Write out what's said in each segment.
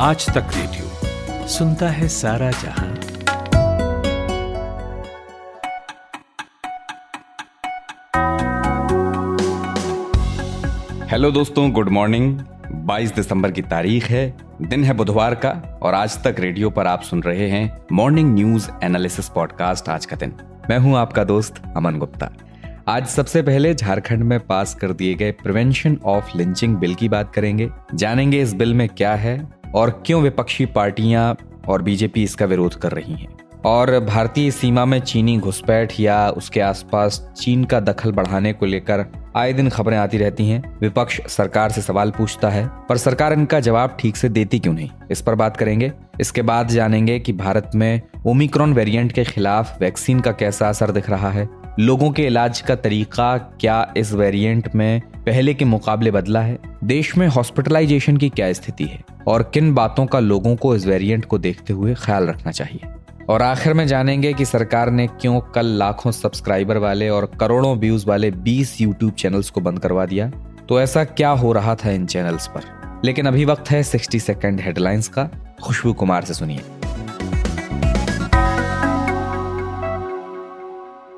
आज तक रेडियो सुनता है सारा जहाँ। हेलो दोस्तों गुड मॉर्निंग 22 दिसंबर की तारीख है, दिन है बुधवार का, और आज तक रेडियो पर आप सुन रहे हैं मॉर्निंग न्यूज़ एनालिसिस पॉडकास्ट आज का दिन। मैं हूँ आपका दोस्त अमन गुप्ता। आज सबसे पहले झारखंड में पास कर दिए गए प्रिवेंशन ऑफ़ लिंचिंग बिल की बात करेंगे। जानेंगे इस बिल में क्या है और क्यों विपक्षी पार्टियाँ और बीजेपी इसका विरोध कर रही हैं? और भारतीय सीमा में चीनी घुसपैठ या उसके आसपास चीन का दखल बढ़ाने को लेकर आए दिन खबरें आती रहती हैं। विपक्ष सरकार से सवाल पूछता है, पर सरकार इनका जवाब ठीक से देती क्यों नहीं? इस पर बात करेंगे। इसके बाद जानेंगे कि भारत में ओमिक्रॉन वेरिएंट के खिलाफ वैक्सीन का कैसा असर दिख रहा है। लोगों के इलाज का तरीका क्या इस वेरिएंट में पहले के मुकाबले बदला है? देश में हॉस्पिटलाइजेशन की क्या स्थिति है? और किन बातों का लोगों को इस वेरिएंट को देखते हुए ख्याल रखना चाहिए। और आखिर में जानेंगे कि सरकार ने क्यों कल लाखों सब्सक्राइबर वाले और करोड़ों व्यूज़ वाले 20 यूट्यूब चैनल्स को बंद करवा दिया। तो ऐसा क्या हो रहा था इन चैनल्स पर? लेकिन अभी वक्त है 60 सेकंड हेडलाइंस का। खुशबू कुमार से सुनिए।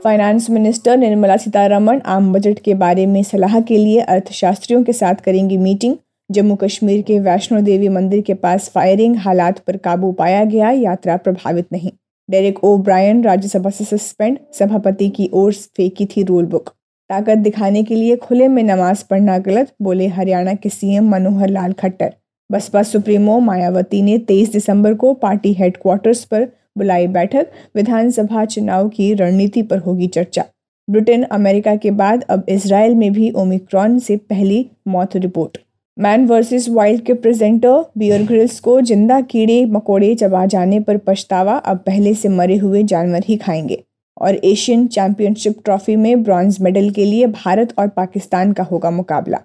फाइनेंस मिनिस्टर निर्मला सीतारमण आम बजट के बारे में सलाह के लिए अर्थशास्त्रियों के साथ करेंगी मीटिंग जम्मू कश्मीर के वैष्णो देवी मंदिर के पास फायरिंग, हालात पर काबू पाया गया, यात्रा प्रभावित नहीं। डेरिक ओ ब्रायन राज्यसभा से सस्पेंड, सभापति की ओर फेंकी थी रूल बुक। ताकत दिखाने के लिए खुले में नमाज़ पढ़ना गलत, बोले हरियाणा के सीएम मनोहर लाल खट्टर। बसपा सुप्रीमो मायावती ने 23 दिसंबर को पार्टी हेडक्वार्टर्स पर बुलाई बैठक, विधानसभा चुनाव की रणनीति पर होगी चर्चा। ब्रिटेन अमेरिका के बाद अब इसराइल में भी ओमिक्रॉन से पहली मौत रिपोर्ट। मैन वर्सेस वाइल्ड के प्रेजेंटर बियर ग्रिल्स को ज़िंदा कीड़े मकोड़े चबा जाने पर पछतावा, अब पहले से मरे हुए जानवर ही खाएँगे। और एशियन चैंपियनशिप ट्रॉफी में ब्रॉन्ज मेडल के लिए भारत और पाकिस्तान का होगा मुकाबला।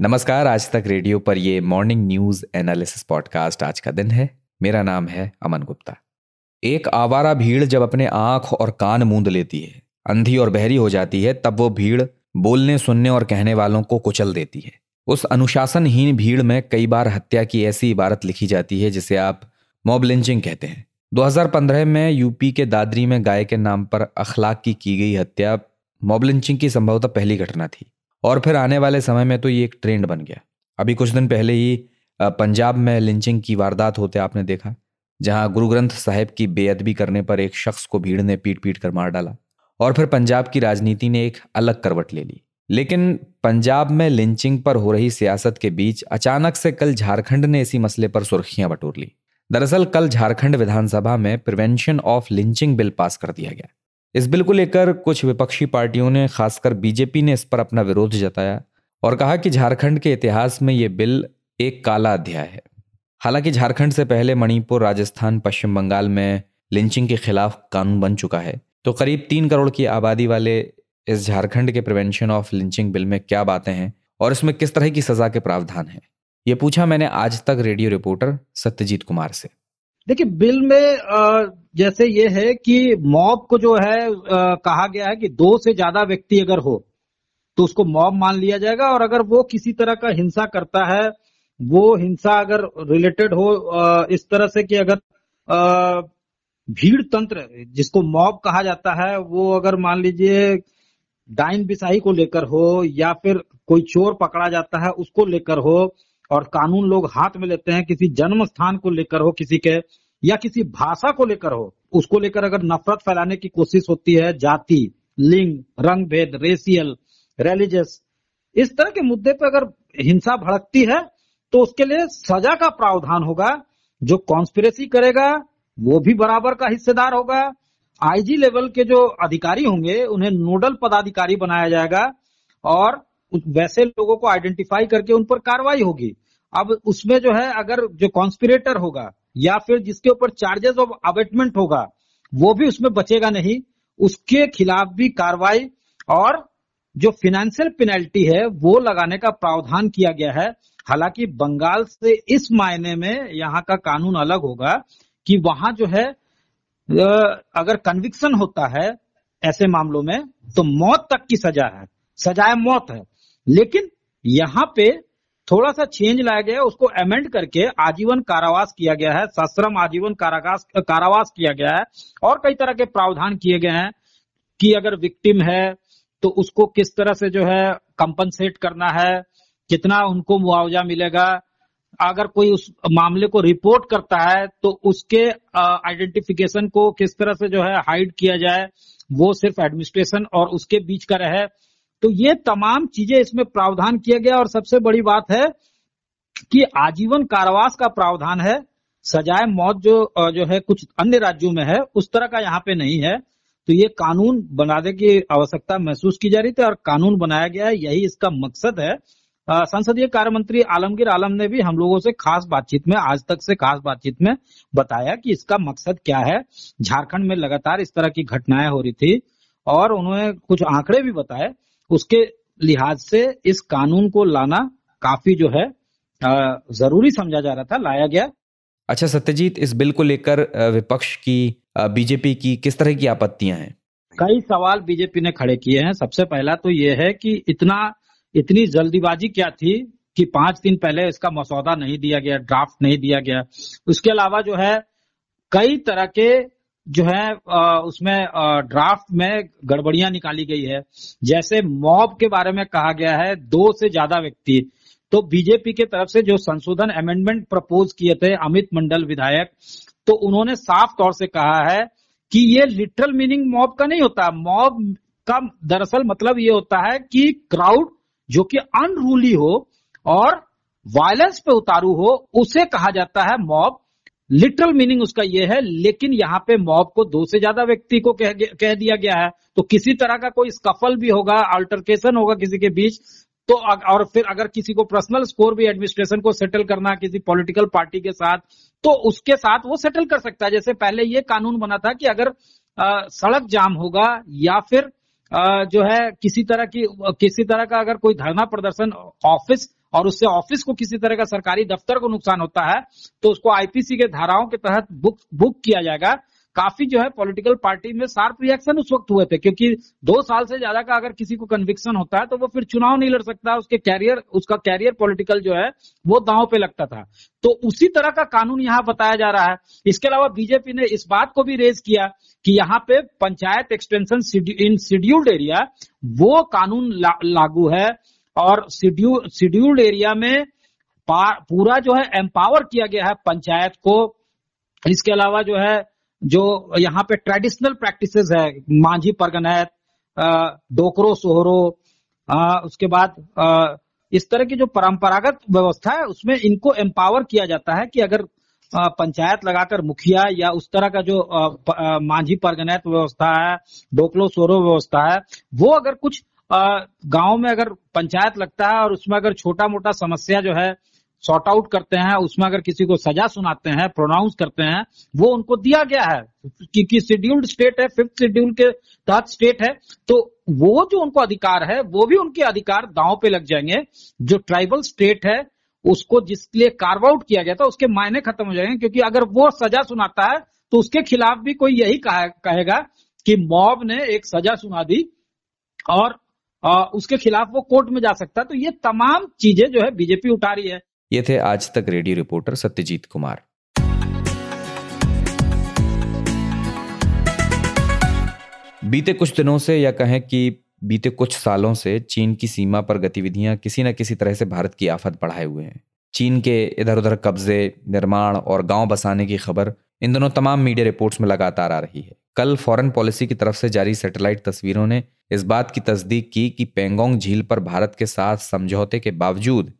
नमस्कार, आज तक रेडियो पर ये मॉर्निंग न्यूज़ एनालिसिस पॉडकास्ट आज का दिन है। मेरा नाम है अमन गुप्ता। एक आवारा भीड़ जब अपने आँख और कान मूंद लेती है, अंधी और बहरी हो जाती है, तब वो भीड़ बोलने, सुनने और कहने वालों को कुचल देती है। उस अनुशासनहीन भीड़ में कई बार हत्या की ऐसी इबारत लिखी जाती है, जिसे आप मॉब लिंचिंग कहते हैं। 2015 में यूपी के दादरी में गाय के नाम पर अखलाक की की गई हत्या मॉब लिंचिंग की संभवतः पहली घटना थी। और फिर आने वाले समय में तो ये एक ट्रेंड बन गया। अभी कुछ दिन पहले ही पंजाब में लिंचिंग की वारदात होते आपने देखा? जहाँ गुरु ग्रंथ साहिब की बेअदबी करने पर एक शख्स को भीड़ ने पीट पीट कर मार डाला और फिर पंजाब की राजनीति ने एक अलग करवट ले ली। लेकिन पंजाब में लिंचिंग पर हो रही सियासत के बीच अचानक से कल झारखंड ने इसी मसले पर सुर्खियाँ बटोर ली। दरअसल कल झारखंड विधानसभा में prevention of lynching bill pass कर दिया गया। इस बिल को लेकर कुछ विपक्षी पार्टियों ने, खासकर बीजेपी ने, इस पर अपना विरोध जताया और कहा कि झारखंड के इतिहास में यह बिल एक काला अध्याय है। हालाँकि झारखंड से पहले मणिपुर, राजस्थान, पश्चिम बंगाल में लिंचिंग के खिलाफ कानून बन चुका है। तो करीब तीन करोड़ की आबादी वाले इस झारखंड के प्रिवेंशन ऑफ़ लिंचिंग बिल में क्या बातें हैं और इसमें किस तरह की सजा के प्रावधान हैं? ये पूछा मैंने आज तक रेडियो रिपोर्टर सत्यजीत कुमार से। देखिए, बिल में जैसे ये है कि मॉब को जो है कहा गया है कि दो से ज़्यादा व्यक्ति अगर हो तो उसको मॉब मान लिया जाएगा और अगर वो किसी तरह का हिंसा करता है वो हिंसा अगर रिलेटेड हो इस तरह से कि अगर भीड़ तंत्र, जिसको मॉब कहा जाता है, वो अगर मान लीजिए डाइन बिसाही को लेकर हो या फिर कोई चोर पकड़ा जाता है, उसको लेकर हो और कानून लोग हाथ में लेते हैं, किसी जन्म स्थान को लेकर हो किसी के, या किसी भाषा को लेकर हो, उसको लेकर अगर नफरत फैलाने की कोशिश होती है, जाति, लिंग, रंग भेद, रेसियल रिलीजियस इस तरह के मुद्दे पर अगर हिंसा भड़कती है तो उसके लिए सजा का प्रावधान होगा। जो कॉन्स्पिरेसी करेगा, वो भी बराबर का हिस्सेदार होगा। आईजी लेवल के जो अधिकारी होंगे, उन्हें नोडल पदाधिकारी बनाया जाएगा और वैसे लोगों को आइडेंटिफाई करके उन पर कार्रवाई होगी। अब उसमें जो है, अगर जो कॉन्स्पिरेटर होगा, या फिर जिसके ऊपर चार्जेस ऑफ़ अवेटमेंट होगा, वो भी उसमें बचेगा नहीं। उसके खिलाफ भी कार्रवाई और जो फिनेंशियल पेनल्टी है, वो लगाने का प्रावधान किया गया है। हालाँकि बंगाल से इस मायने में यहाँ का कानून अलग होगा कि वहाँ जो है अगर कन्विक्शन होता है ऐसे मामलों में तो मौत तक की सजा है। सजाए मौत है। लेकिन यहाँ पे थोड़ा सा चेंज लाया गया, उसको अमेंड करके आजीवन कारावास किया गया है, सश्रम आजीवन कारावास कारावास किया गया है, और कई तरह के प्रावधान किए गए हैं कि अगर विक्टिम है तो उसको किस तरह से जो है कंपनसेट करना है कितना उनको मुआवजा मिलेगा। अगर कोई उस मामले को रिपोर्ट करता है तो उसके आइडेंटिफिकेशन को किस तरह से जो है हाइड किया जाए, वो सिर्फ़ एडमिनिस्ट्रेशन और उसके बीच का रहे। तो ये तमाम चीज़ें इसमें प्रावधान किया गया और सबसे बड़ी बात है कि आजीवन कारावास का प्रावधान है। सजाए मौत जो जो है कुछ अन्य राज्यों में है, उस तरह का यहाँ पे नहीं है। तो ये कानून बनाने की आवश्यकता महसूस की जा रही थी, और कानून बनाया गया है, यही इसका मकसद है। संसदीय कार्य मंत्री आलमगीर आलम ने भी हम लोगों से खास बातचीत में आज तक से खास बातचीत में बताया कि इसका मकसद क्या है। झारखंड में लगातार इस तरह की घटनाएँ हो रही थी और उन्होंने कुछ आंकड़े भी बताए। उसके लिहाज से इस कानून को लाना काफ़ी जो है ज़रूरी समझा जा रहा था लाया गया। अच्छा सत्यजीत इस बिल को लेकर विपक्ष की बीजेपी की किस तरह की आपत्तियाँ हैं? कई सवाल बीजेपी ने खड़े किए हैं। सबसे पहला तो ये है कि इतना इतनी जल्दीबाजी क्या थी कि पाँच दिन पहले इसका मसौदा नहीं दिया गया ड्राफ्ट नहीं दिया गया। उसके अलावा जो है, कई तरह के जो है उसमें ड्राफ्ट में गड़बड़ियाँ निकाली गई है। जैसे मॉब के बारे में कहा गया है, दो से ज़्यादा व्यक्ति। तो बीजेपी के तरफ़ से जो संशोधन अमेंडमेंट प्रपोज किए थे, अमित मंडल विधायक तो उन्होंने साफ़ तौर से कहा है कि ये लिटरल मीनिंग मॉब का नहीं होता। मॉब का दरअसल मतलब ये होता है कि क्राउड जो कि अनरूली हो और वायलेंस पे उतारू हो उसे कहा जाता है मॉब लिटरल मीनिंग उसका यह है लेकिन यहाँ पे मॉब को दो से ज़्यादा व्यक्ति को कह, कह दिया गया है। तो किसी तरह का कोई स्कफल भी होगा अल्टरकेशन होगा किसी के बीच तो और फिर अगर किसी को पर्सनल स्कोर भी एडमिनिस्ट्रेशन को सेटल करना किसी पॉलिटिकल पार्टी के साथ तो उसके साथ वो सेटल कर सकता है। जैसे पहले ये कानून बना था कि अगर आ, सड़क जाम होगा या फिर जो है, किसी तरह की किसी तरह का अगर कोई धरना प्रदर्शन ऑफ़िस और उससे ऑफ़िस को किसी तरह का सरकारी दफ्तर को नुकसान होता है तो उसको आईपीसी के धाराओं के तहत बुक बुक किया जाएगा। काफ़ी जो है पॉलिटिकल पार्टी में शार्प रिएक्शन उस वक्त हुए थे क्योंकि दो साल से ज़्यादा का अगर किसी को कन्विक्शन होता है तो वो फिर चुनाव नहीं लड़ सकता उसके कैरियर उसका कैरियर पॉलिटिकल जो है वो दांव पे लगता था। तो उसी तरह का कानून यहाँ बताया जा रहा है। इसके अलावा बीजेपी ने इस बात को भी रेज किया कि यहाँ पे panchayat extension in scheduled area वो कानून ला, लागू है और शेड्यूल्ड एरिया में पूरा जो है एम्पावर किया गया है पंचायत को। इसके अलावा जो है जो यहाँ पे ट्रेडिशनल प्रैक्टिसेस है मांझी परगनैत डोकरो सोहरो आ, उसके बाद आ, इस तरह की जो परंपरागत व्यवस्था है उसमें इनको एम्पावर किया जाता है कि अगर पंचायत लगाकर मुखिया या उस तरह का जो मांझी परगनैत व्यवस्था है डोकलो सोरो व्यवस्था है वो अगर कुछ गाँव में अगर पंचायत लगता है और उसमें अगर छोटा मोटा समस्या जो है सॉर्ट आउट करते हैं, उसमें अगर किसी को सजा सुनाते हैं प्रोनाउंस करते हैं, वो उनको दिया गया है। क्योंकि शेड्यूल्ड स्टेट है फिफ्थ शेड्यूल के तहत स्टेट है तो वो जो उनको अधिकार है, वो भी उनके अधिकार दांव पे लग जाएँगे। जो ट्राइबल स्टेट है, उसको जिसके लिए कार्व आउट किया गया था, उसके मायने खत्म हो जाएँगे, क्योंकि अगर वो सजा सुनाता है तो उसके खिलाफ भी कोई यही कहेगा कि मॉब ने एक सजा सुना दी और उसके खिलाफ वो कोर्ट में जा सकता है। तो ये तमाम चीज़ें जो है बीजेपी उठा रही है। ये थे आज तक रेडियो रिपोर्टर सत्यजीत कुमार। बीते कुछ दिनों से या कहें कि बीते कुछ सालों से चीन की सीमा पर गतिविधियाँ किसी न किसी तरह से भारत की आफत बढ़ाए हुए हैं। चीन के इधर उधर कब्जे, निर्माण और गाँव बसाने की खबर इन दोनों तमाम मीडिया रिपोर्ट्स में लगातार आ रही है। कल फॉरेन पॉलिसी की तरफ़ से जारी सैटेलाइट तस्वीरों ने इस बात की तस्दीक की कि पेंगोंग झील पर भारत के साथ समझौते के बावजूद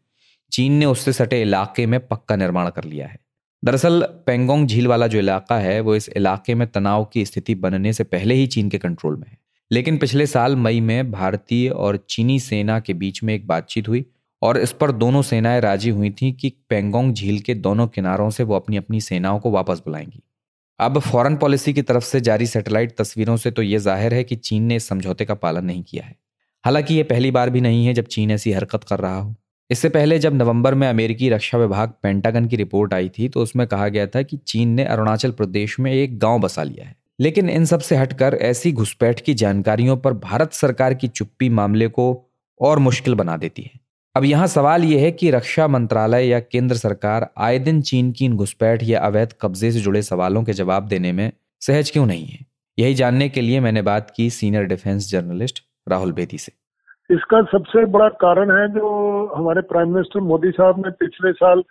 चीन ने उससे सटे इलाके में पक्का निर्माण कर लिया है। दरअसल, पेंगोंग झील वाला जो इलाका है, वो इस इलाके में तनाव की स्थिति बनने से पहले ही चीन के कंट्रोल में है। लेकिन पिछले साल मई में भारतीय और चीनी सेना के बीच में एक बातचीत हुई और इस पर दोनों सेनाएँ राज़ी हुई थी कि पेंगोंग झील के दोनों किनारों से वो अपनी अपनी सेनाओं को वापस बुलाएँगी। अब फॉरेन पॉलिसी की तरफ़ से जारी सैटेलाइट तस्वीरों से तो ये ज़ाहिर है कि चीन ने इस समझौते का पालन नहीं किया है। हालाँकि ये पहली बार भी नहीं है जब चीन ऐसी हरकत कर रहा हो। इससे पहले जब नवंबर में अमेरिकी रक्षा विभाग पेंटागन की रिपोर्ट आई थी तो उसमें कहा गया था कि चीन ने अरुणाचल प्रदेश में एक गाँव बसा लिया है। लेकिन इन सबसे हटकर ऐसी घुसपैठ की जानकारियों पर भारत सरकार की चुप्पी मामले को और मुश्किल बना देती है। अब यहाँ सवाल यह है कि रक्षा मंत्रालय या केंद्र सरकार आए दिन चीन की इन घुसपैठ या अवैध कब्जे से जुड़े सवालों के जवाब देने में सहज क्यों नहीं है? यही जानने के लिए मैंने बात की senior defence journalist Rahul Bedi से। इसका सबसे बड़ा कारण है जो हमारे प्राइम मिनिस्टर मोदी साहब ने पिछले साल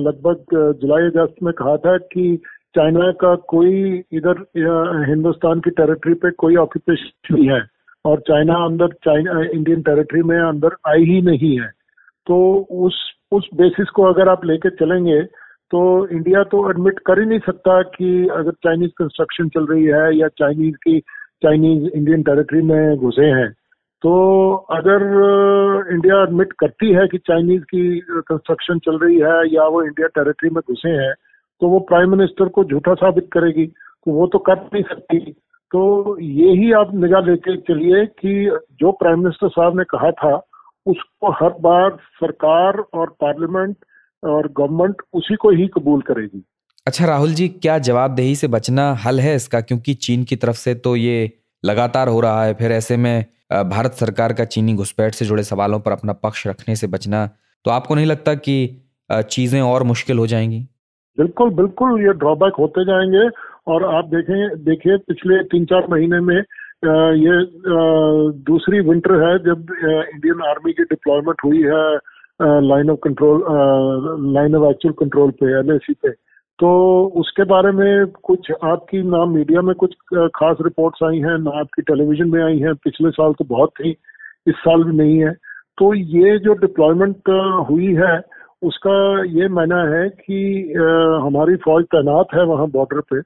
लगभग जुलाई अगस्त में कहा था कि चाइना का कोई इधर हिंदुस्तान की टेरिटरी पे कोई ऑक्यूपेशन नहीं है और चाइना अंदर, चाइना इंडियन टेरिटरी में अंदर आई ही नहीं है। तो उस उस बेसिस को अगर आप लेके चलेंगे तो इंडिया तो एडमिट कर ही नहीं सकता कि अगर चाइनीज़ कंस्ट्रक्शन चल रही है या चाइनीज़ की चाइनीज़ इंडियन टेरिटरी में घुसे हैं। तो अगर इंडिया एडमिट करती है कि चाइनीज़ की कंस्ट्रक्शन चल रही है या वो इंडिया टेरिटरी में घुसे हैं तो वो प्राइम मिनिस्टर को झूठा साबित करेगी तो वो तो कर नहीं सकती। तो ये ही आप निगाह लेके चलिए कि जो प्राइम मिनिस्टर साहब ने कहा था, उसको हर बार सरकार और पार्लियामेंट और गवर्नमेंट उसी को ही कबूल करेगी। अच्छा राहुल जी, क्या जवाबदेही से बचना हल है इसका? क्योंकि चीन की तरफ़ से तो ये लगातार हो रहा है। फिर ऐसे में भारत सरकार का चीनी घुसपैठ से जुड़े सवालों पर अपना पक्ष रखने से बचना तो आपको नहीं लगता कि चीज़ें और मुश्किल हो जाएँगी? बिल्कुल बिल्कुल, ये ड्रॉबैक होते जाएँगे। और आप देखें, देखिए, पिछले तीन चार महीने में ये दूसरी विंटर है जब इंडियन आर्मी की डिप्लॉयमेंट हुई है line of control line of actual control पे एल पे। तो उसके बारे में कुछ आपकी ना मीडिया में कुछ खास रिपोर्ट्स आई हैं, ना आपकी टेलीविज़न में आई हैं। पिछले साल तो बहुत थी, इस साल भी नहीं है। तो ये जो डिप्लॉयमेंट हुई है, उसका ये मायना है कि हमारी फौज तैनात है वहाँ बॉर्डर पे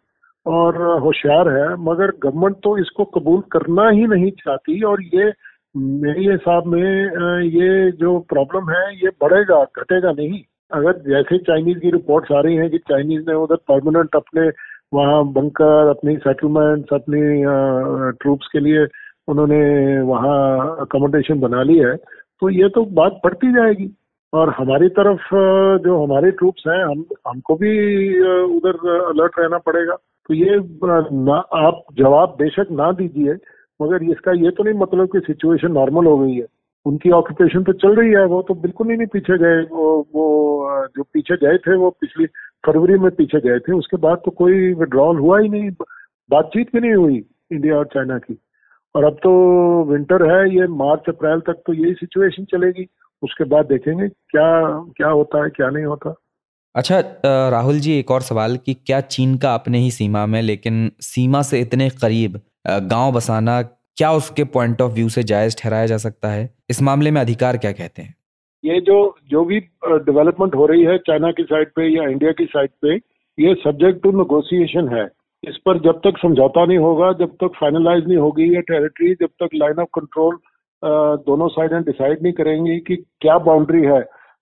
और होशियार है, मगर गवर्नमेंट तो इसको कबूल करना ही नहीं चाहती और ये मेरे हिसाब में ये जो प्रॉब्लम है, ये बढ़ेगा, घटेगा नहीं। अगर जैसे चाइनीज़ की रिपोर्ट्स आ रही हैं कि चाइनीज़ ने उधर परमानेंट अपने वहाँ बंकर अपनी सेटलमेंट्स अपनी ट्रूप्स के लिए उन्होंने वहाँ अकोमोडेशन बना ली है तो ये तो बात बढ़ती जाएगी। और हमारी तरफ़ जो हमारे ट्रूप्स हैं, हम, हमको भी उधर अलर्ट रहना पड़ेगा। तो ये ना, आप जवाब बेशक ना दीजिए, मगर इसका ये तो नहीं मतलब कि सिचुएशन नॉर्मल हो गई है। उनकी ऑक्यूपेशन तो चल रही है, वो तो बिल्कुल ही नहीं पीछे गए। वो वो, जो पीछे गए थे, वो पिछली फरवरी में पीछे गए थे। उसके बाद तो कोई विड्रॉल हुआ ही नहीं। बातचीत भी नहीं हुई इंडिया और चाइना की। और अब तो विंटर है, ये मार्च, अप्रैल तक तो यही सिचुएशन चलेगी। उसके बाद देखेंगे क्या क्या होता है, क्या नहीं होता। अच्छा राहुल जी, एक और सवाल कि क्या चीन का अपने ही सीमा में, लेकिन सीमा से इतने करीब गाँव बसाना क्या उसके पॉइंट ऑफ़ व्यू से जायज़ ठहराया जा सकता है? इस मामले में अधिकार क्या कहते हैं? ये जो जो भी डेवलपमेंट हो रही है चाइना की साइड पे या इंडिया की साइड पे, ये सब्जेक्ट टू नेगोशिएशन है। इस पर जब तक समझौता नहीं होगा, जब तक फाइनलाइज नहीं होगी ये टेरिटरी जब तक लाइन ऑफ़ कंट्रोल दोनों साइडें डिसाइड नहीं करेंगी कि क्या बाउंड्री है,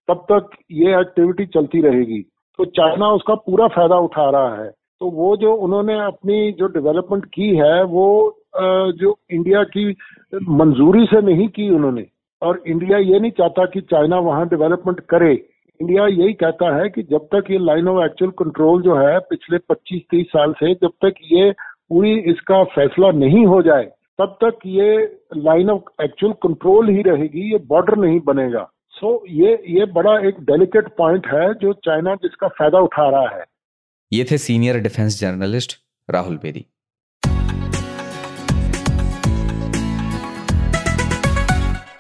तब तक ये एक्टिविटी चलती रहेगी। तो चाइना उसका पूरा फ़ायदा उठा रहा है। तो वो जो उन्होंने अपनी जो डेवलपमेंट की है, वो जो इंडिया की मंजूरी से नहीं की उन्होंने। और इंडिया ये नहीं चाहता कि चाइना वहाँ डेवलपमेंट करे। इंडिया यही कहता है कि जब तक ये लाइन ऑफ़ एक्चुअल कंट्रोल जो है पिछले 25-30 साल से जब तक ये पूरी इसका फैसला नहीं हो जाए तब तक ये लाइन ऑफ़ एक्चुअल कंट्रोल ही रहेगी ये बॉर्डर नहीं बनेगा। सो so, ये ये बड़ा एक डेलिकेट पॉइंट है जो चाइना जिसका फ़ायदा उठा रहा है। ये थे senior defence journalist Rahul Bedi.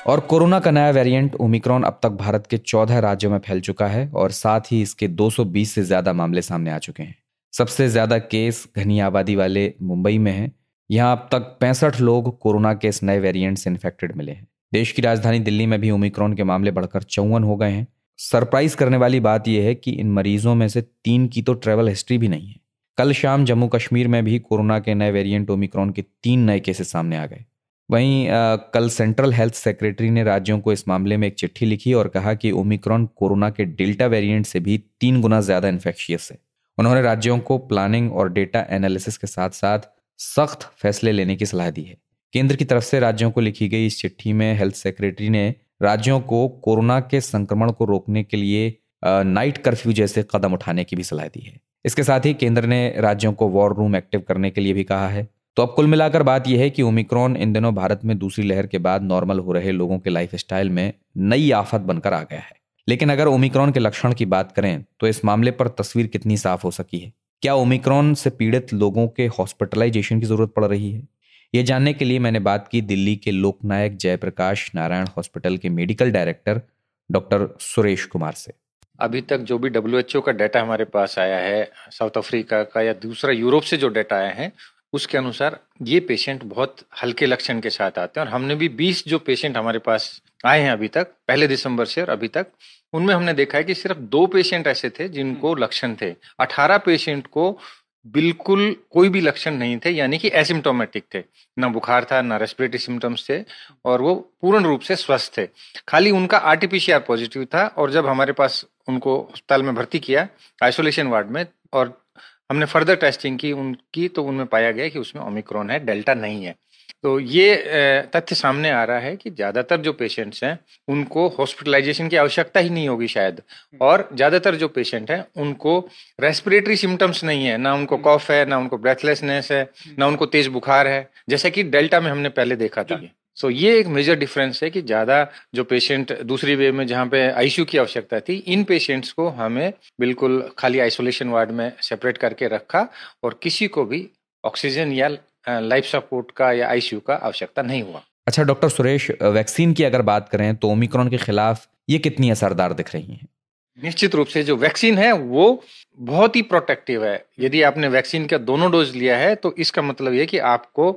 और कोरोना का नया वेरिएंट ओमिक्रॉन अब तक भारत के 14 राज्यों में फैल चुका है और साथ ही इसके 220 से ज़्यादा मामले सामने आ चुके हैं। सबसे ज़्यादा केस घनी आबादी वाले मुंबई में हैं। यहाँ अब तक पैंसठ लोग कोरोना के इस नए वेरिएंट से इन्फेक्टेड मिले हैं। देश की राजधानी दिल्ली में भी ओमिक्रॉन के मामले बढ़कर चौवन हो गए हैं। सरप्राइज़ करने वाली बात यह है कि इन मरीजों में से तीन की तो ट्रेवल हिस्ट्री भी नहीं है। कल शाम जम्मू कश्मीर में भी कोरोना के नए वेरिएंट ओमिक्रॉन के तीन नए केसेस सामने आ गए। वहीं कल सेंट्रल हेल्थ सेक्रेटरी ने राज्यों को इस मामले में एक चिट्ठी लिखी और कहा कि ओमिक्रॉन कोरोना के डेल्टा वेरिएंट से भी तीन गुना ज़्यादा इन्फेक्शियस है। उन्होंने राज्यों को प्लानिंग और डेटा एनालिसिस के साथ साथ सख्त फैसले लेने की सलाह दी है। केंद्र की तरफ़ से राज्यों को लिखी गई इस चिट्ठी में हेल्थ सेक्रेटरी ने राज्यों को कोरोना के संक्रमण को रोकने के लिए नाइट कर्फ्यू जैसे कदम उठाने की भी सलाह दी है। इसके साथ ही केंद्र ने राज्यों को वॉर रूम एक्टिव करने के लिए भी कहा है। तो अब कुल मिलाकर बात यह है कि ओमिक्रॉन इन दिनों भारत में दूसरी लहर के बाद नॉर्मल हो रहे लोगों के लाइफ में नई आफत बनकर आ गया है। लेकिन अगर ओमिक्रॉन के लक्षण की बात करें तो इस मामले पर तस्वीर कितनी साफ़ हो सकी है? क्या ओमिक्रॉन से पीड़ित लोगों के हॉस्पिटलाइजेशन की ज़रूरत पड़ रही है? ये जानने के लिए मैंने बात की दिल्ली के लोकनायक जयप्रकाश नारायण हॉस्पिटल के medical director doctor Suresh Kumar से। अभी तक जो भी WHO का डाटा हमारे पास आया है साउथ अफ्रीका का या दूसरा यूरोप से जो डाटा आया है उसके अनुसार ये पेशेंट बहुत हल्के लक्षण के साथ आते हैं और हमने भी 20 जो पेशेंट हमारे पास आए हैं अभी तक पहले दिसंबर से और अभी तक उनमें हमने देखा है कि सिर्फ़ दो पेशेंट ऐसे थे जिनको लक्षण थे। 18 पेशेंट को बिल्कुल कोई भी लक्षण नहीं थे यानी कि एसिम्टोमेटिक थे। ना बुखार था ना रेस्पिरेटरी सिम्टम्स थे और वो पूर्ण रूप से स्वस्थ थे। खाली उनका आरटीपीसीआर पॉजिटिव था और जब हमारे पास उनको अस्पताल में भर्ती किया आइसोलेशन वार्ड में और हमने फर्दर टेस्टिंग की, उनकी तो उनमें पाया गया कि उसमें ओमिक्रॉन है डेल्टा नहीं है। तो ये तथ्य सामने आ रहा है कि ज़्यादातर जो पेशेंट्स हैं, उनको हॉस्पिटलाइजेशन की आवश्यकता ही नहीं होगी शायद। और ज़्यादातर जो पेशेंट हैं, उनको रेस्पिरेटरी सिम्टम्स नहीं है। ना उनको कॉफ है, ना उनको ब्रेथलेसनेस है, ना उनको तेज बुखार है। जैसा कि डेल्टा में हमने पहले देखा था। सो so, ये एक मेजर डिफरेंस है कि ज़्यादा जो पेशेंट दूसरी वे में जहाँ पे आईसीयू की आवश्यकता थी इन पेशेंट्स को हमें बिल्कुल खाली आइसोलेशन वार्ड में सेपरेट करके रखा और किसी को भी ऑक्सीजन या लाइफ सपोर्ट का या आईसीयू का आवश्यकता नहीं हुआ। अच्छा डॉक्टर सुरेश वैक्सीन की अगर बात करें तो ओमिक्रॉन के खिलाफ ये कितनी असरदार दिख रही है? निश्चित रूप से जो वैक्सीन है वो बहुत ही प्रोटेक्टिव है। यदि आपने वैक्सीन का दोनों डोज लिया है तो इसका मतलब ये कि आपको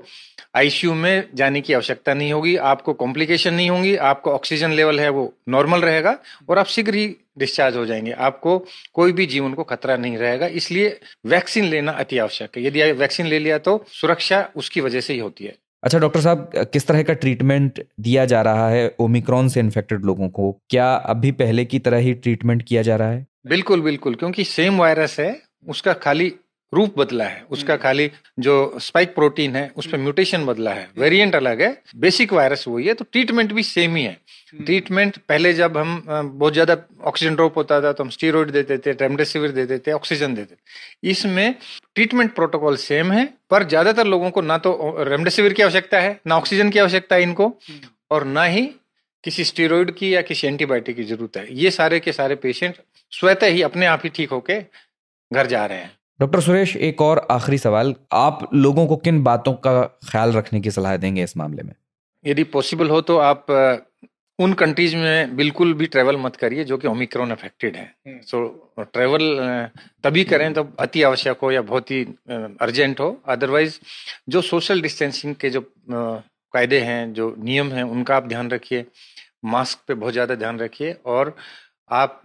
आईसीयू में जाने की आवश्यकता नहीं होगी आपको कॉम्प्लिकेशन नहीं होंगी आपको ऑक्सीजन लेवल है वो नॉर्मल रहेगा और आप शीघ्र ही डिस्चार्ज हो जाएँगे। आपको कोई भी जीवन को खतरा नहीं रहेगा इसलिए वैक्सीन लेना अति आवश्यक है। यदि आप वैक्सीन ले लिया तो सुरक्षा उसकी वजह से ही होती है। अच्छा डॉक्टर साहब किस तरह का ट्रीटमेंट दिया जा रहा है ओमिक्रॉन से इन्फेक्टेड लोगों को? क्या अभी पहले की तरह ही ट्रीटमेंट किया जा रहा है? बिल्कुल बिल्कुल क्योंकि सेम वायरस है उसका खाली रूप बदला है। उसका हम्म। खाली जो स्पाइक प्रोटीन है उस पर म्यूटेशन बदला है। वेरिएंट अलग है। बेसिक वायरस वही है तो ट्रीटमेंट भी सेम ही है। Treatment hmm. पहले जब हम बहुत ज़्यादा ऑक्सीजन ड्रॉप होता था तो हम स्टीरोड देते थे रेमडेसिविर देते थे ऑक्सीजन देते। इसमें ट्रीटमेंट प्रोटोकॉल सेम है पर ज़्यादातर लोगों को ना तो रेमडेसिविर की आवश्यकता है ना ऑक्सीजन की आवश्यकता है इनको हम्म। और ना ही किसी स्टीरोइड की या किसी एंटीबायोटिक की ज़रूरत है। ये सारे के सारे पेशेंट स्वतः ही अपने आप ही ठीक होके घर जा रहे हैं। डॉक्टर सुरेश एक और आखिरी सवाल आप लोगों को किन बातों का ख्याल रखने की सलाह देंगे इस मामले में? यदि पॉसिबल हो तो आप उन कंट्रीज़ में बिल्कुल भी ट्रेवल मत करिए जो कि ओमिक्रॉन अफेक्टेड है। सो हम्म। ट्रेवल तभी करें तो अति आवश्यक हो या बहुत ही अर्जेंट हो। अदरवाइज़ जो सोशल डिस्टेंसिंग के जो कायदे हैं जो नियम हैं उनका आप ध्यान रखिए। मास्क पे बहुत ज़्यादा ध्यान रखिए और आप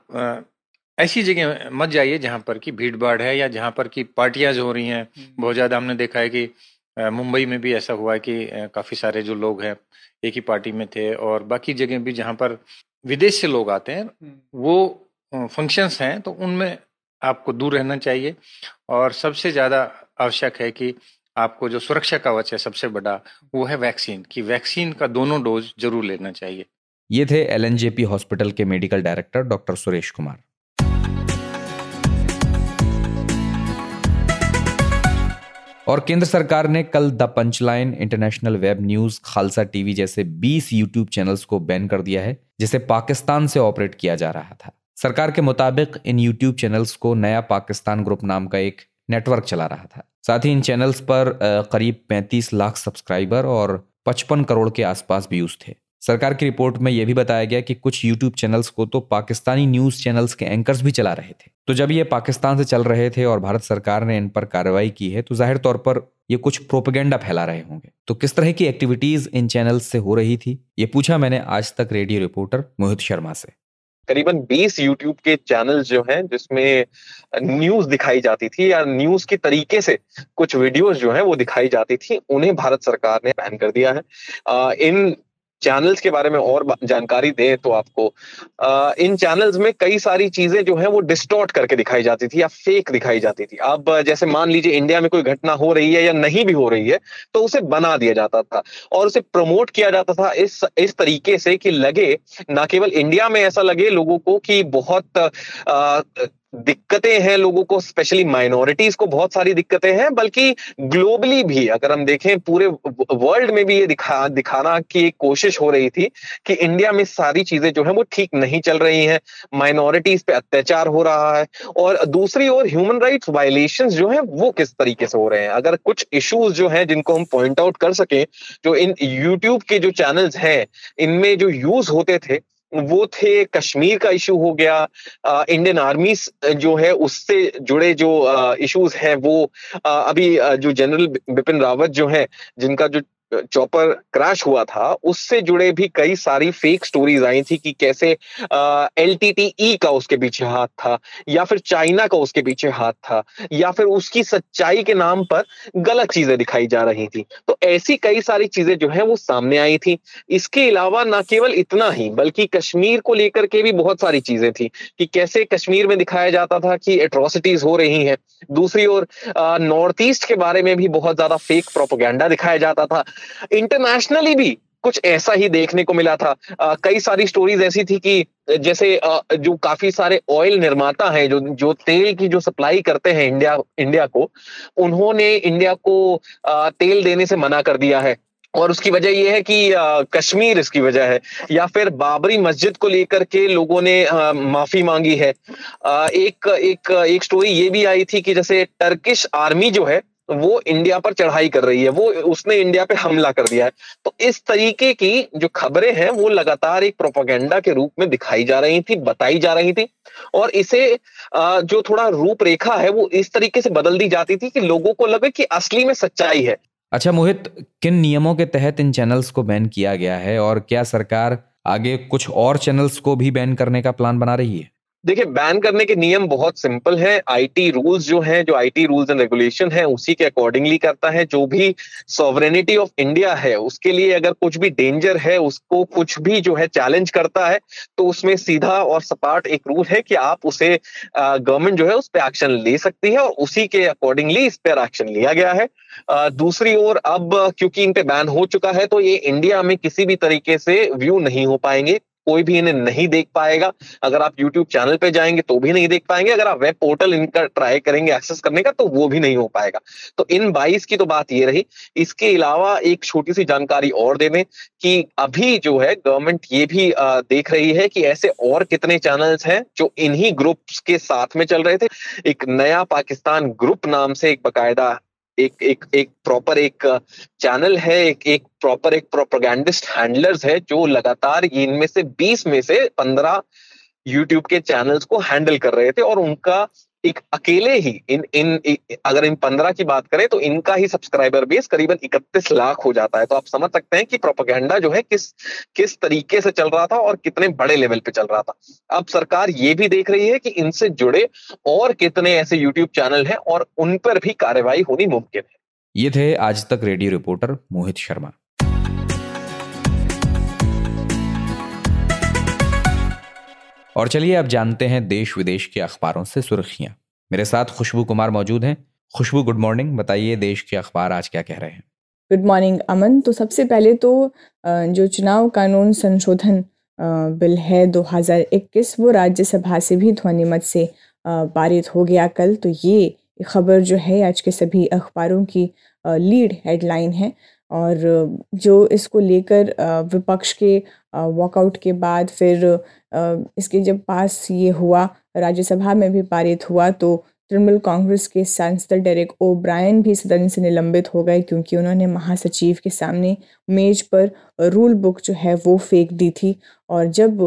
ऐसी जगह मत जाइए जहाँ पर की भीड़ भाड़ है या जहाँ पर की पार्टियाँ हो रही हैं हम्म। बहुत ज़्यादा हमने देखा है कि मुंबई में भी ऐसा हुआ है कि काफ़ी सारे जो लोग हैं एक ही पार्टी में थे और बाकी जगह भी जहाँ पर विदेश से लोग आते हैं हम्म। वो फ़ंक्शंस हैं तो उनमें आपको दूर रहना चाहिए और सबसे ज़्यादा आवश्यक है कि आपको जो सुरक्षा कवच है सबसे बड़ा वो है वैक्सीन की वैक्सीन का दोनों डोज ज़रूर लेना चाहिए ये थे एलएनजेपी हॉस्पिटल के medical director doctor Suresh Kumar और केंद्र सरकार ने कल the punchline international web news Khalsa TV जैसे 20 यूट्यूब चैनल्स को बैन कर दिया है, जिसे पाकिस्तान से ऑपरेट किया जा रहा था। सरकार के मुताबिक इन यूट्यूब चैनल्स को नया पाकिस्तान ग्रुप नाम का एक नेटवर्क चला रहा था। साथ ही इन चैनल्स पर करीब 35 लाख सब्सक्राइबर और 55 करोड़ के आसपास व्यूज़ थे। सरकार की रिपोर्ट में यह भी बताया गया कि कुछ यूट्यूब चैनल्स को तो पाकिस्तानी न्यूज़ चैनल्स के एंकर्स भी चला रहे थे। तो जब ये पाकिस्तान से चल रहे थे और भारत सरकार ने इन पर कार्रवाई की है तो ज़ाहिर तौर पर ये कुछ प्रोपेगेंडा फैला रहे होंगे। तो किस तरह की एक्टिविटीज़ इन चैनल्स से हो रही थी, ये पूछा मैंने आज तक रेडियो रिपोर्टर मोहित शर्मा से। करीबन 20 यूट्यूब के चैनल्स जो हैं, जिसमें न्यूज़ दिखाई जाती थी या न्यूज़ के तरीके से कुछ वीडियोस जो हैं, वो दिखाई जाती थी, उन्हें भारत सरकार ने बैन कर दिया है। इन चैनल्स के बारे में और जानकारी दें तो आपको आ, इन चैनल्स में कई सारी चीज़ें जो है वो डिस्टॉर्ट करके दिखाई जाती थी या फेक दिखाई जाती थी। अब जैसे मान लीजिए इंडिया में कोई घटना हो रही है या नहीं भी हो रही है तो उसे बना दिया जाता था और उसे प्रमोट किया जाता था इस इस तरीके से कि लगे ना केवल इंडिया में ऐसा लगे लोगों को कि बहुत आ, दिक्कतें हैं लोगों को स्पेशली माइनॉरिटीज को बहुत सारी दिक्कतें हैं, बल्कि ग्लोबली भी, अगर हम देखें पूरे वर्ल्ड में भी ये दिखा, दिखाना की एक कोशिश हो रही थी कि इंडिया में सारी चीज़ें जो है वो ठीक नहीं चल रही हैं। माइनॉरिटीज पे अत्याचार हो रहा है और दूसरी ओर ह्यूमन राइट्स वायलेशन जो है वो किस तरीके से हो रहे हैं? अगर कुछ इश्यूज़ जो है जिनको हम पॉइंट आउट कर सकें, जो इन यूट्यूब के जो चैनल्स हैं, इनमें जो यूज़ होते थे वो थे, कश्मीर का इशू हो गया इंडियन आर्मी जो है उससे जुड़े जो इश्यूज़ हैं वो अभी जो जनरल बिपिन रावत जो हैं, जिनका जो चॉपर क्रैश हुआ था, उससे जुड़े भी कई सारी फेक स्टोरीज आई थी कि कैसे एल e का उसके पीछे हाथ था, या फिर चाइना का उसके पीछे हाथ था, या फिर उसकी सच्चाई के नाम पर गलत चीज़ें दिखाई जा रही थी। तो ऐसी कई सारी चीज़ें जो है वो सामने आई थी। इसके अलावा ना केवल इतना ही, बल्कि कश्मीर को लेकर के भी बहुत सारी चीज़ें थी, कि कैसे कश्मीर में दिखाया जाता था कि एट्रोसिटीज हो रही हैं। दूसरी ओर नॉर्थ ईस्ट के बारे में भी बहुत ज़्यादा फेक प्रोपोगेंडा दिखाया जाता था। इंटरनेशनली भी कुछ ऐसा ही देखने को मिला था। आ, कई सारी स्टोरीज ऐसी थी कि जैसे आ, जो काफ़ी सारे ऑयल निर्माता हैं जो जो तेल की जो सप्लाई करते हैं इंडिया इंडिया को उन्होंने इंडिया को आ, तेल देने से मना कर दिया है। और उसकी वजह यह है कि आ, कश्मीर इसकी वजह है। या फिर बाबरी मस्जिद को लेकर के लोगों ने आ, माफ़ी मांगी है। आ, एक एक एक स्टोरी ये भी आई थी कि जैसे टर्किश आर्मी जो है वो इंडिया पर चढ़ाई कर रही है, वो उसने इंडिया पे हमला कर दिया है। तो इस तरीके की जो खबरें हैं, वो लगातार एक प्रोपागेंडा के रूप में दिखाई जा रही थी, बताई जा रही थी और इसे जो थोड़ा रूपरेखा है, वो इस तरीके से बदल दी जाती थी कि लोगों को लगे कि असली में सच्चाई है। अच्छा मोहित, किन नियमों के तहत इन चैनल्स को बैन किया गया है और क्या सरकार आगे कुछ और चैनल्स को भी बैन करने का प्लान बना रही है? देखिए बैन करने के नियम बहुत सिंपल है। आईटी रूल्स जो हैं, जो आईटी रूल्स एंड रेगुलेशन है, उसी के अकॉर्डिंगली करता है। जो भी सॉवरेनिटी ऑफ़ इंडिया है, उसके लिए अगर कुछ भी डेंजर है, उसको कुछ भी जो है चैलेंज करता है तो उसमें सीधा और सपाट एक रूल है कि आप उसे गवर्नमेंट जो है, उस पर एक्शन ले सकती है और उसी के अकॉर्डिंगली इस पर एक्शन लिया गया है। दूसरी ओर अब क्योंकि इन पे बैन हो चुका है तो ये इंडिया में किसी भी तरीके से व्यू नहीं हो पाएँगे। कोई भी इन्हें नहीं देख पाएगा। अगर आप यूट्यूब चैनल पे जाएँगे तो भी नहीं देख पाएँगे। अगर आप वेब पोर्टल इनका ट्राई करेंगे एक्सेस करने का तो वो भी नहीं हो पाएगा। तो इन बाईस की तो बात ये रही। इसके अलावा एक छोटी सी जानकारी और दे दें कि अभी जो है गवर्नमेंट ये भी देख रही है कि ऐसे और कितने चैनल्स हैं जो इन्हीं ग्रुप्स के साथ में चल रहे थे। एक नया पाकिस्तान ग्रुप नाम से एक बकायदा एक एक एक प्रॉपर एक चैनल है, एक एक प्रॉपर एक प्रोपोगेंडिस्ट हैंडलर्स है, जो लगातार इनमें से 20 में से 15 यूट्यूब के चैनल्स को हैंडल कर रहे थे और उनका एक अकेले ही, इन इन अगर इन पंद्रह की बात करें तो इनका ही सब्सक्राइबर बेस करीबन इकतीस लाख हो जाता है। तो आप समझ सकते हैं कि प्रोपोगेंडा जो है किस किस तरीके से चल रहा था और कितने बड़े लेवल पे चल रहा था। अब सरकार ये भी देख रही है कि इनसे जुड़े और कितने ऐसे यूट्यूब चैनल हैं और उन पर भी कार्रवाई होनी मुमकिन है। ये थे आज तक रेडियो रिपोर्टर मोहित शर्मा। और चलिए अब जानते हैं देश विदेश के अखबारों से सुर्खियाँ। मेरे साथ खुशबू कुमार मौजूद हैं। खुशबू गुड मॉर्निंग बताइए देश के अखबार आज क्या कह रहे हैं? Good morning Aman. तो सबसे पहले तो जो चुनाव कानून संशोधन बिल है 2021 वो राज्यसभा से भी ध्वनिमत से पारित हो गया कल। तो ये खबर जो है, आज के सभी अखबारों की लीड हेडलाइन है। और जो इसको लेकर विपक्ष के वॉकआउट के बाद फिर इसके जब पास ये हुआ, राज्यसभा में भी पारित हुआ तो तृणमूल कांग्रेस के सांसद डेरेक ओ ब्रायन भी सदन से निलंबित हो गए क्योंकि उन्होंने महासचिव के सामने मेज पर रूल बुक जो है वो फेंक दी थी। और जब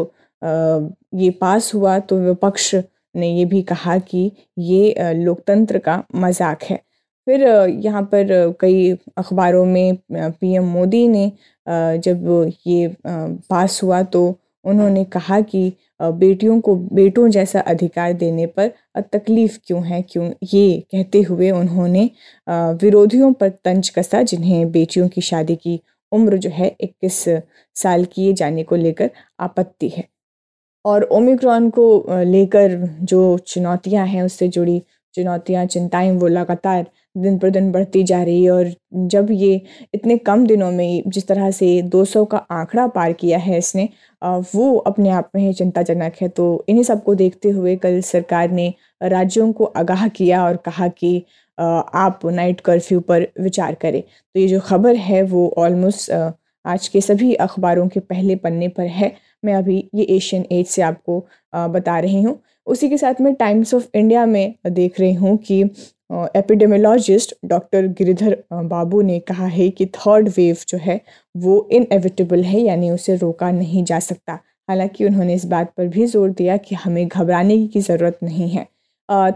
ये पास हुआ तो विपक्ष ने ये भी कहा कि ये लोकतंत्र का मज़ाक है। फिर यहाँ पर कई अखबारों में पीएम मोदी ने जब ये पास हुआ तो उन्होंने कहा कि बेटियों को, बेटों जैसा अधिकार देने पर तकलीफ़ क्यों है, क्यों ये कहते हुए उन्होंने विरोधियों पर तंज कसा जिन्हें बेटियों की शादी की उम्र जो है 21 साल किए जाने को लेकर आपत्ति है। और ओमिक्रॉन को लेकर जो चुनौतियाँ हैं, उससे जुड़ी चुनौतियाँ, चिंताएँ वो लगातार दिन पर दिन बढ़ती जा रही है और जब ये इतने कम दिनों में जिस तरह से 200 का आंकड़ा पार किया है इसने वो अपने आप में ही चिंताजनक है। तो इन्हीं सबको देखते हुए कल सरकार ने राज्यों को आगाह किया और कहा कि आप नाइट कर्फ्यू पर विचार करें। तो ये जो खबर है वो ऑलमोस्ट आज के सभी अखबारों के पहले पन्ने पर है। मैं अभी ये एशियन एज से आपको बता रही हूँ। उसी के साथ में टाइम्स ऑफ़ इंडिया में देख रही हूँ कि एपिडेमोलॉजिस्ट डॉक्टर गिरिधर बाबू ने कहा है कि थर्ड वेव जो है, वो इनएविटेबल है, यानी उसे रोका नहीं जा सकता। हालाँकि उन्होंने इस बात पर भी ज़ोर दिया कि हमें घबराने की ज़रूरत नहीं है।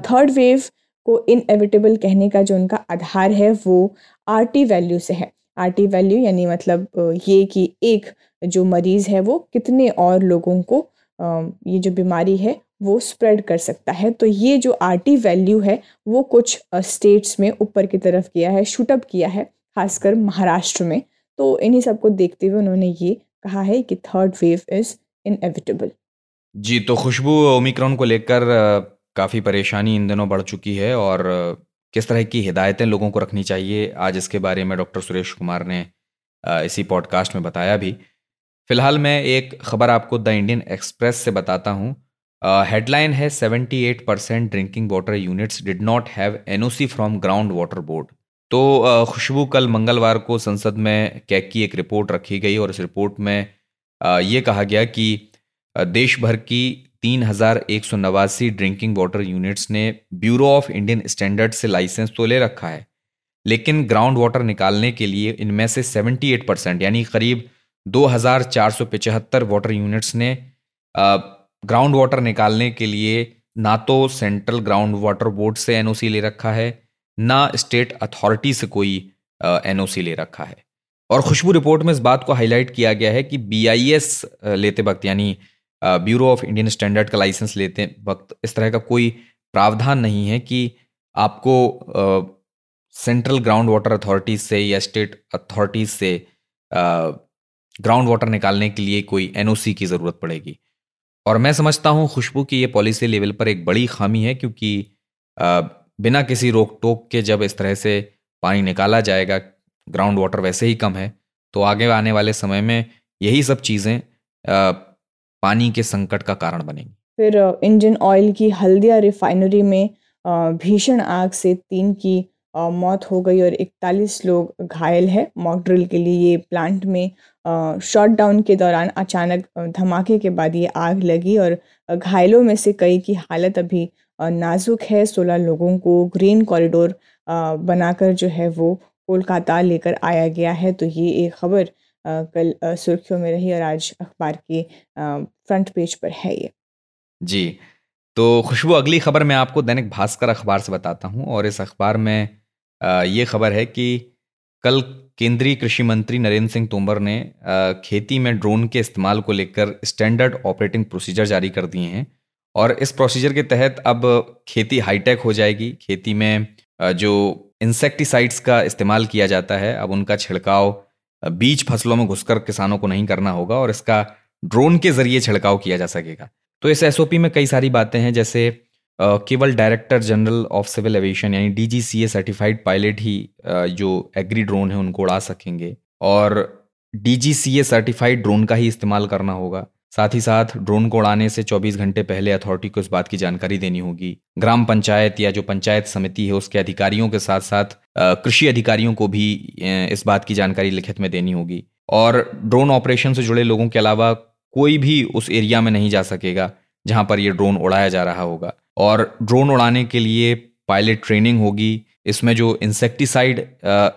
थर्ड वेव को इनएविटेबल कहने का जो उनका आधार है, वो आर टी वैल्यू से है। आर टी वैल्यू यानी मतलब ये कि एक जो मरीज़ है, वो कितने और लोगों को ये जो बीमारी है वो स्प्रेड कर सकता है। तो ये जो आर टी वैल्यू है, वो कुछ स्टेट्स में ऊपर की तरफ़ किया है शूटअप किया है, खासकर महाराष्ट्र में। तो इन्हीं सबको देखते हुए उन्होंने ये कहा है कि थर्ड वेव इज़ इनएविटेबल जी तो खुशबू ओमिक्रॉन को लेकर काफ़ी परेशानी इन दिनों बढ़ चुकी है और किस तरह की हिदायतें लोगों को रखनी चाहिए, आज इसके बारे में डॉक्टर सुरेश कुमार ने इसी पॉडकास्ट में बताया भी। फ़िलहाल मैं एक खबर आपको द इंडियन एक्सप्रेस से बताता हूँ। हेडलाइन है 78 percent drinking water units did not have NOC from ground water board तो खुशबू कल मंगलवार को संसद में कैक की एक रिपोर्ट रखी गई और इस रिपोर्ट में ये कहा गया कि देश भर की तीन हज़ार एक सौ नवासी ड्रिंकिंग वाटर यूनिट्स ने ब्यूरो ऑफ़ इंडियन स्टैंडर्ड से लाइसेंस तो ले रखा है, लेकिन ग्राउंड वाटर निकालने के लिए इनमें से 78 परसेंट यानी करीब दो हज़ार चार सौ पिचहत्तर वाटर यूनिट्स ने ग्राउंड वाटर निकालने के लिए ना तो सेंट्रल ग्राउंड वाटर बोर्ड से एनओसी ले रखा है, ना स्टेट अथॉरिटी से कोई एनओसी ले रखा है। और खुशबू रिपोर्ट में इस बात को हाईलाइट किया गया है कि बीआईएस लेते वक्त यानी ब्यूरो ऑफ़ इंडियन स्टैंडर्ड का लाइसेंस लेते वक्त इस तरह का कोई प्रावधान नहीं है कि आपको सेंट्रल ग्राउंड वाटर अथॉरिटीज से या स्टेट अथॉरिटीज से ग्राउंड वाटर निकालने के लिए कोई एनओसी की ज़रूरत पड़ेगी। और मैं समझता हूँ खुशबू की ये पॉलिसी लेवल पर एक बड़ी खामी है क्योंकि बिना किसी रोक टोक के जब इस तरह से पानी निकाला जाएगा ग्राउंड वाटर वैसे ही कम है तो आगे आने वाले समय में यही सब चीज़ें पानी के संकट का कारण बनेंगी। फिर इंजन ऑयल की हल्दिया रिफाइनरी में भीषण आग से तीन की मौत हो गई और 41 लोग घायल है। मॉक ड्रिल के लिए ये प्लांट में शॉट डाउन के दौरान अचानक धमाके के बाद ये आग लगी और घायलों में से कई की हालत अभी नाजुक है। सोलह लोगों को ग्रीन कॉरिडोर बनाकर जो है वो कोलकाता लेकर आया गया है। तो ये एक खबर कल सुर्खियों में रही और आज अखबार के फ्रंट पेज पर है ये। जी तो खुशबू अगली खबर मैं आपको दैनिक भास्कर अखबार से बताता हूँ और इस अखबार में ये खबर है कि कल केंद्रीय कृषि मंत्री नरेंद्र सिंह तोमर ने खेती में ड्रोन के इस्तेमाल को लेकर स्टैंडर्ड ऑपरेटिंग प्रोसीजर जारी कर दिए हैं और इस प्रोसीजर के तहत अब खेती हाईटेक हो जाएगी। खेती में जो इंसेक्टिसाइड्स का इस्तेमाल किया जाता है, अब उनका छिड़काव बीज फ़सलों में घुसकर किसानों को नहीं करना होगा और इसका ड्रोन के ज़रिए छिड़काव किया जा सकेगा। तो इस एसओपी में कई सारी बातें हैं, जैसे केवल director general of civil aviation यानी डीजीसीए सर्टिफाइड पायलट ही जो एग्री ड्रोन है, उनको उड़ा सकेंगे। और डीजीसीए सर्टिफाइड ड्रोन का ही इस्तेमाल करना होगा। साथ ही साथ ड्रोन को उड़ाने से 24 घंटे पहले अथॉरिटी को इस बात की जानकारी देनी होगी। ग्राम पंचायत या जो पंचायत समिति है, उसके अधिकारियों के साथ साथ कृषि अधिकारियों को भी इस बात की जानकारी लिखित में देनी होगी। और ड्रोन ऑपरेशन से जुड़े लोगों के अलावा कोई भी उस एरिया में नहीं जा सकेगा, जहाँ पर यह ड्रोन उड़ाया जा रहा होगा। और ड्रोन उड़ाने के लिए पायलट ट्रेनिंग होगी। इसमें जो इंसेक्टिसाइड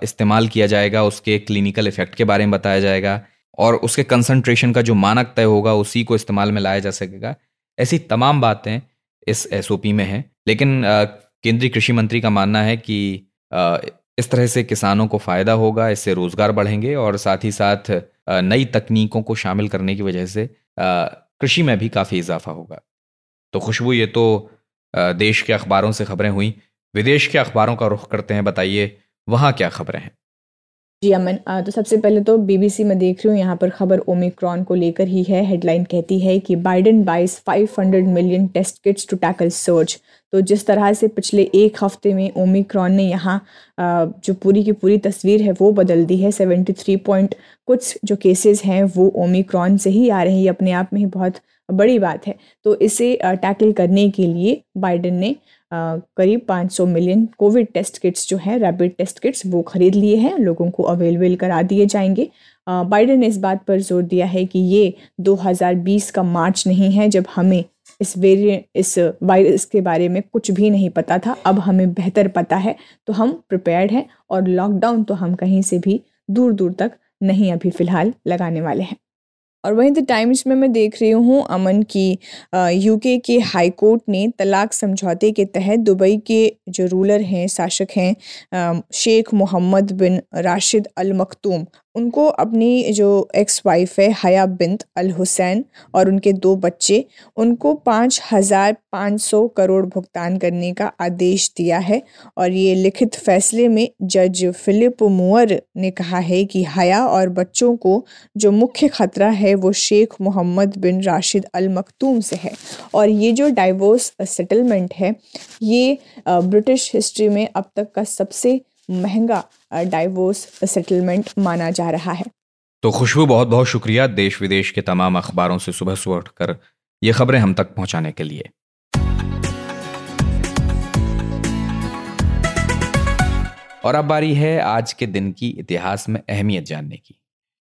इस्तेमाल किया जाएगा, उसके क्लिनिकल इफ़ेक्ट के बारे में बताया जाएगा और उसके कंसंट्रेशन का जो मानक तय होगा, उसी को इस्तेमाल में लाया जा सकेगा। ऐसी तमाम बातें इस एसओपी में हैं। लेकिन केंद्रीय कृषि मंत्री का मानना है कि इस तरह से किसानों को फ़ायदा होगा, इससे रोज़गार बढ़ेंगे और साथ ही साथ नई तकनीकों को शामिल करने की वजह से कृषि में भी काफ़ी इजाफा होगा। तो खुशबू, ये तो देश के अखबारों से खबरें हुई। विदेश के अखबारों का रुख करते हैं, बताइए, वहाँ क्या खबरें हैं? जी अमन तो सबसे पहले तो बीबीसी में देख रही हूँ, यहाँ पर खबर ओमिक्रॉन को लेकर ही है। हेडलाइन कहती है कि Biden buys 500 million test kits to tackle surge तो जिस तरह से पिछले एक हफ़्ते में ओमिक्रॉन ने यहाँ जो पूरी की पूरी तस्वीर है, वो बदल दी है। 73 पॉइंट कुछ जो केसेस हैं, वो ओमिक्रॉन से ही आ रहे हैं। ये अपने आप में ही बहुत बड़ी बात है। तो इसे टैकल करने के लिए बाइडन ने करीब 500 मिलियन कोविड टेस्ट किट्स जो है, रैपिड टेस्ट किट्स, वो खरीद लिए हैं, लोगों को अवेलेबल करा दिए जाएँगे। बाइडन ने इस बात पर ज़ोर दिया है कि ये 2020 का मार्च नहीं है, जब हमें इस वेरिएंट इस वायरस के बारे में कुछ भी नहीं पता था, अब हमें बेहतर पता है तो हम प्रिपेयर्ड हैं और लॉकडाउन तो हम कहीं से भी दूर दूर तक नहीं अभी फ़िलहाल लगाने वाले हैं। और वहीं द टाइम्स में मैं देख रही हूँ अमन की यूके के हाई कोर्ट ने तलाक समझौते के तहत दुबई के जो रूलर हैं, शासक हैं शेख मोहम्मद बिन राशिद अल मखतूम उनको अपनी जो एक्स वाइफ है, हया बिंत अल हुसैन और उनके दो बच्चे, उनको पाँच हज़ार पाँच सौ करोड़ भुगतान करने का आदेश दिया है और ये लिखित फैसले में जज फिलिप मुअर ने कहा है कि हया और बच्चों को जो मुख्य खतरा है, वो शेख मोहम्मद बिन राशिद अल मखतूम से है। और ये जो डाइवोर्स सेटलमेंट है, ये ब्रिटिश हिस्ट्री में अब तक का सबसे महँगा डाइवोर्स सेटलमेंट माना जा रहा है। तो खुशबू, बहुत बहुत शुक्रिया देश विदेश के तमाम अखबारों से सुबह सुबह उठकर ये खबरें हम तक पहुँचाने के लिए। और अब बारी है आज के दिन की इतिहास में अहमियत जानने की।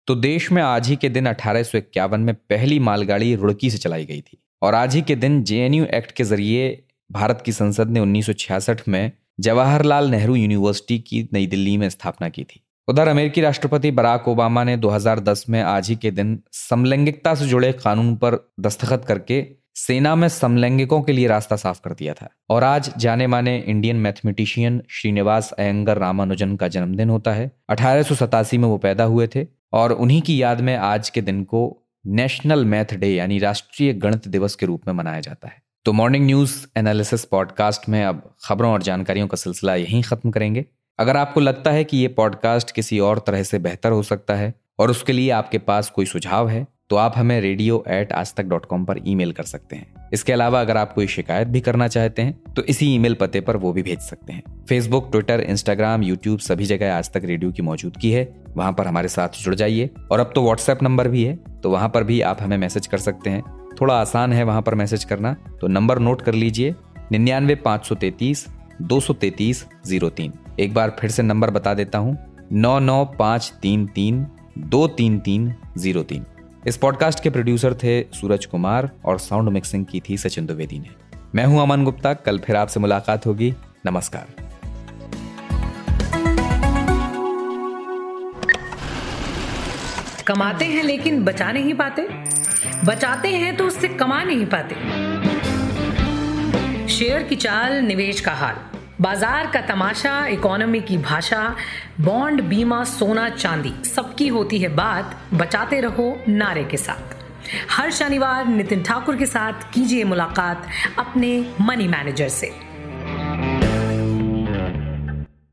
तो देश में आज ही के दिन अठारह में पहली मालगाड़ी रुड़की से चलाई गई थी। और आज ही के दिन जेएनयू एक्ट के ज़रिए भारत की संसद ने 1966 में जवाहरलाल नेहरू यूनिवर्सिटी की नई दिल्ली में स्थापना की थी। उधर अमेरिकी राष्ट्रपति बराक ओबामा ने 2010 में आज ही के दिन समलैंगिकता से जुड़े कानून पर दस्तखत करके सेना में समलैंगिकों के लिए रास्ता साफ़ कर दिया था। और आज जाने माने इंडियन मैथमेटिशियन श्रीनिवास अयंगर रामानुजन का जन्मदिन होता है। अठारह सौ सतासी में वो पैदा हुए थे और उन्हीं की याद में आज के दिन को नेशनल मैथ डे यानी राष्ट्रीय गणित दिवस के रूप में मनाया जाता है। तो मॉर्निंग न्यूज़ एनालिसिस पॉडकास्ट में अब खबरों और जानकारियों का सिलसिला यहीं खत्म करेंगे। अगर आपको लगता है कि ये पॉडकास्ट किसी और तरह से बेहतर हो सकता है और उसके लिए आपके पास कोई सुझाव है तो आप हमें रेडियो एट आज तक डॉट कॉम पर ईमेल कर सकते हैं। इसके अलावा अगर आप कोई शिकायत भी करना चाहते हैं तो इसी ईमेल पते पर वो भी भेज सकते हैं। फेसबुक ट्विटर इंस्टाग्राम यूट्यूब सभी जगह आज तक रेडियो की मौजूदगी है। वहाँ पर हमारे साथ जुड़ जाइए। और अब तो व्हाट्सएप नंबर भी है तो वहाँ पर भी आप हमें मैसेज कर सकते हैं। थोड़ा आसान है वहाँ पर मैसेज करना तो नंबर नोट कर लीजिए, निन्यानवे पाँच सौ तैतीस, दो सौ तैतीस, ज़ीरो तीन। एक बार फिर से नंबर बता देता हूँ, नौ नौ पाँच तीन तीन, दो तीन तीन, ज़ीरो तीन। इस पॉडकास्ट के प्रोड्यूसर थे सूरज कुमार और साउंड मिक्सिंग की थी सचिन द्विवेदी ने। मैं हूँ अमन गुप्ता, कल फिर आपसे मुलाकात होगी। नमस्कार। कमाते हैं लेकिन बचा नहीं पाते? बचाते हैं तो उससे कमा नहीं पाते। शेयर की चाल, निवेश का हाल। बाज़ार का तमाशा, इकोनॉमी की भाषा, बॉन्ड, बीमा, सोना, चांदी, सबकी होती है बात। बचाते रहो नारे के साथ। हर शनिवार नितिन ठाकुर के साथ कीजिए मुलाकात अपने मनी मैनेजर से।